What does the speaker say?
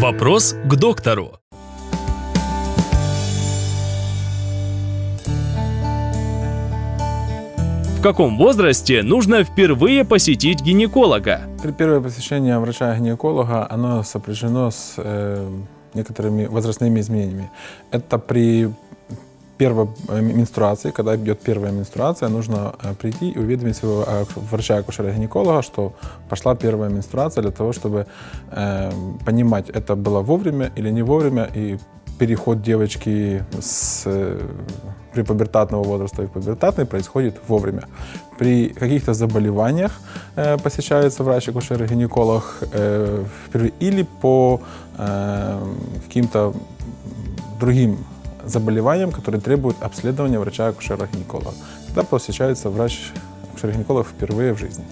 Вопрос к доктору. В каком возрасте нужно впервые посетить гинеколога? При первое посещение врача-гинеколога оно сопряжено с э, некоторыми возрастными изменениями. Это при первой э, менструации, когда идет первая менструация, нужно э, прийти и уведомить своего э, врача-акушера-гинеколога, что пошла первая менструация для того, чтобы э, понимать, это было вовремя или не вовремя, и переход девочки с э, возраста в пубертатный происходит вовремя. При каких-то заболеваниях э, посещается врач-акушер-гинеколог э, впервые или по э, каким-то другим заболеваниям, которые требуют обследования врача-акушера-гинеколога. Тогда посещается врач-акушер-гинеколог впервые в жизни.